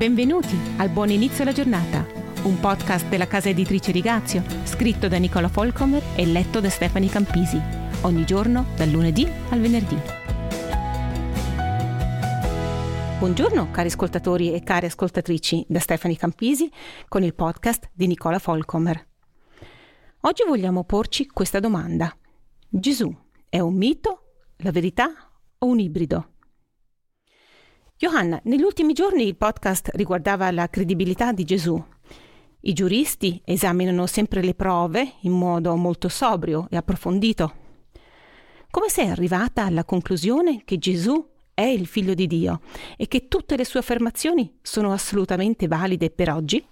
Benvenuti al Buon Inizio alla Giornata, un podcast della casa editrice Rigazio, scritto da Nicola Folcomer e letto da Stefani Campisi, ogni giorno dal lunedì al venerdì. Buongiorno cari ascoltatori e cari ascoltatrici da Stefani Campisi con il podcast di Nicola Folcomer. Oggi vogliamo porci questa domanda. Gesù è un mito, la verità o un ibrido? Johanna, negli ultimi giorni il podcast riguardava la credibilità di Gesù. I giuristi esaminano sempre le prove in modo molto sobrio e approfondito. Come sei arrivata alla conclusione che Gesù è il figlio di Dio e che tutte le sue affermazioni sono assolutamente valide per oggi?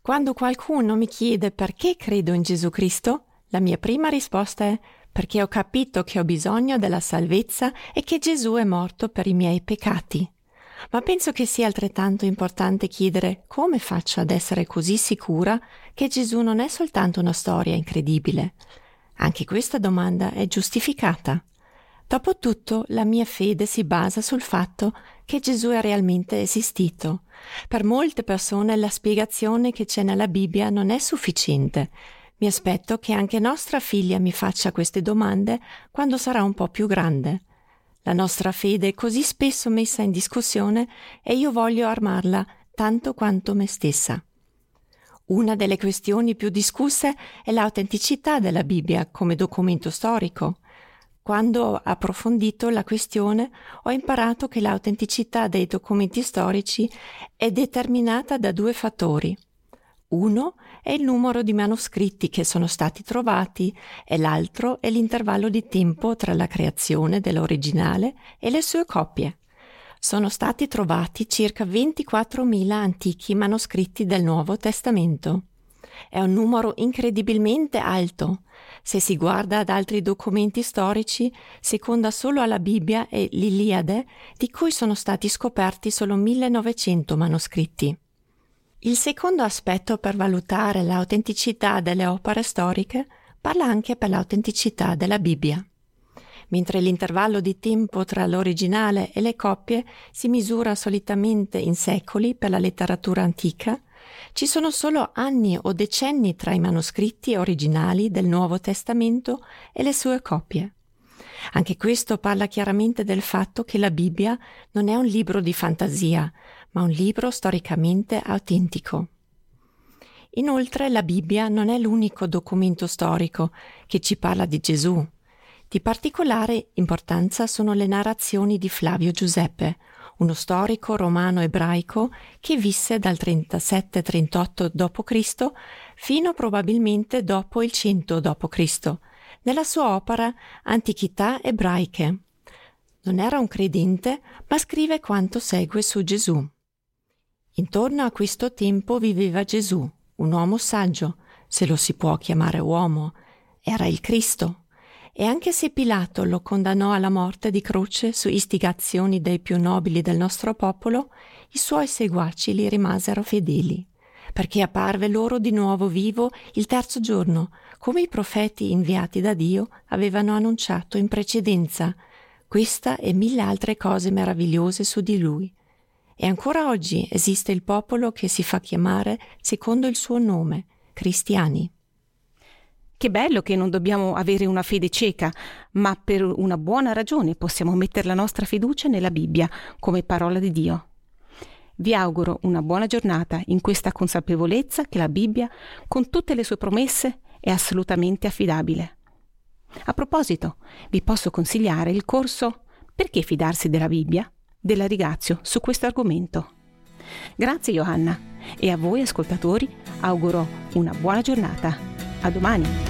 Quando qualcuno mi chiede perché credo in Gesù Cristo, la mia prima risposta è perché ho capito che ho bisogno della salvezza e che Gesù è morto per i miei peccati. Ma penso che sia altrettanto importante chiedere come faccio ad essere così sicura che Gesù non è soltanto una storia incredibile. Anche questa domanda è giustificata. Dopotutto la mia fede si basa sul fatto che Gesù è realmente esistito. Per molte persone la spiegazione che c'è nella Bibbia non è sufficiente. Mi aspetto che anche nostra figlia mi faccia queste domande quando sarà un po' più grande. La nostra fede è così spesso messa in discussione e io voglio armarla tanto quanto me stessa. Una delle questioni più discusse è l'autenticità della Bibbia come documento storico. Quando ho approfondito la questione ho imparato che l'autenticità dei documenti storici è determinata da due fattori. Uno è il numero di manoscritti che sono stati trovati e l'altro è l'intervallo di tempo tra la creazione dell'originale e le sue copie. Sono stati trovati circa 24.000 antichi manoscritti del Nuovo Testamento. È un numero incredibilmente alto. Se si guarda ad altri documenti storici, seconda solo alla Bibbia e l'Iliade, di cui sono stati scoperti solo 1900 manoscritti. Il secondo aspetto per valutare l'autenticità delle opere storiche parla anche per l'autenticità della Bibbia. Mentre l'intervallo di tempo tra l'originale e le copie si misura solitamente in secoli per la letteratura antica, ci sono solo anni o decenni tra i manoscritti originali del Nuovo Testamento e le sue copie. Anche questo parla chiaramente del fatto che la Bibbia non è un libro di fantasia, ma un libro storicamente autentico. Inoltre la Bibbia non è l'unico documento storico che ci parla di Gesù. Di particolare importanza sono le narrazioni di Flavio Giuseppe, uno storico romano ebraico che visse dal 37-38 d.C. fino probabilmente dopo il 100 d.C., nella sua opera Antichità ebraiche. Non era un credente, ma scrive quanto segue su Gesù. Intorno a questo tempo viveva Gesù, un uomo saggio, se lo si può chiamare uomo, era il Cristo. E anche se Pilato lo condannò alla morte di croce su istigazioni dei più nobili del nostro popolo, i suoi seguaci gli rimasero fedeli, perché apparve loro di nuovo vivo il terzo giorno, come i profeti inviati da Dio avevano annunciato in precedenza, questa e mille altre cose meravigliose su di lui. E ancora oggi esiste il popolo che si fa chiamare secondo il suo nome, cristiani. Che bello che non dobbiamo avere una fede cieca, ma per una buona ragione possiamo mettere la nostra fiducia nella Bibbia come parola di Dio. Vi auguro una buona giornata in questa consapevolezza che la Bibbia, con tutte le sue promesse, è assolutamente affidabile. A proposito, vi posso consigliare il corso Perché fidarsi della Bibbia? Della Rigazio su questo argomento. Grazie Johanna e a voi ascoltatori auguro una buona giornata. A domani!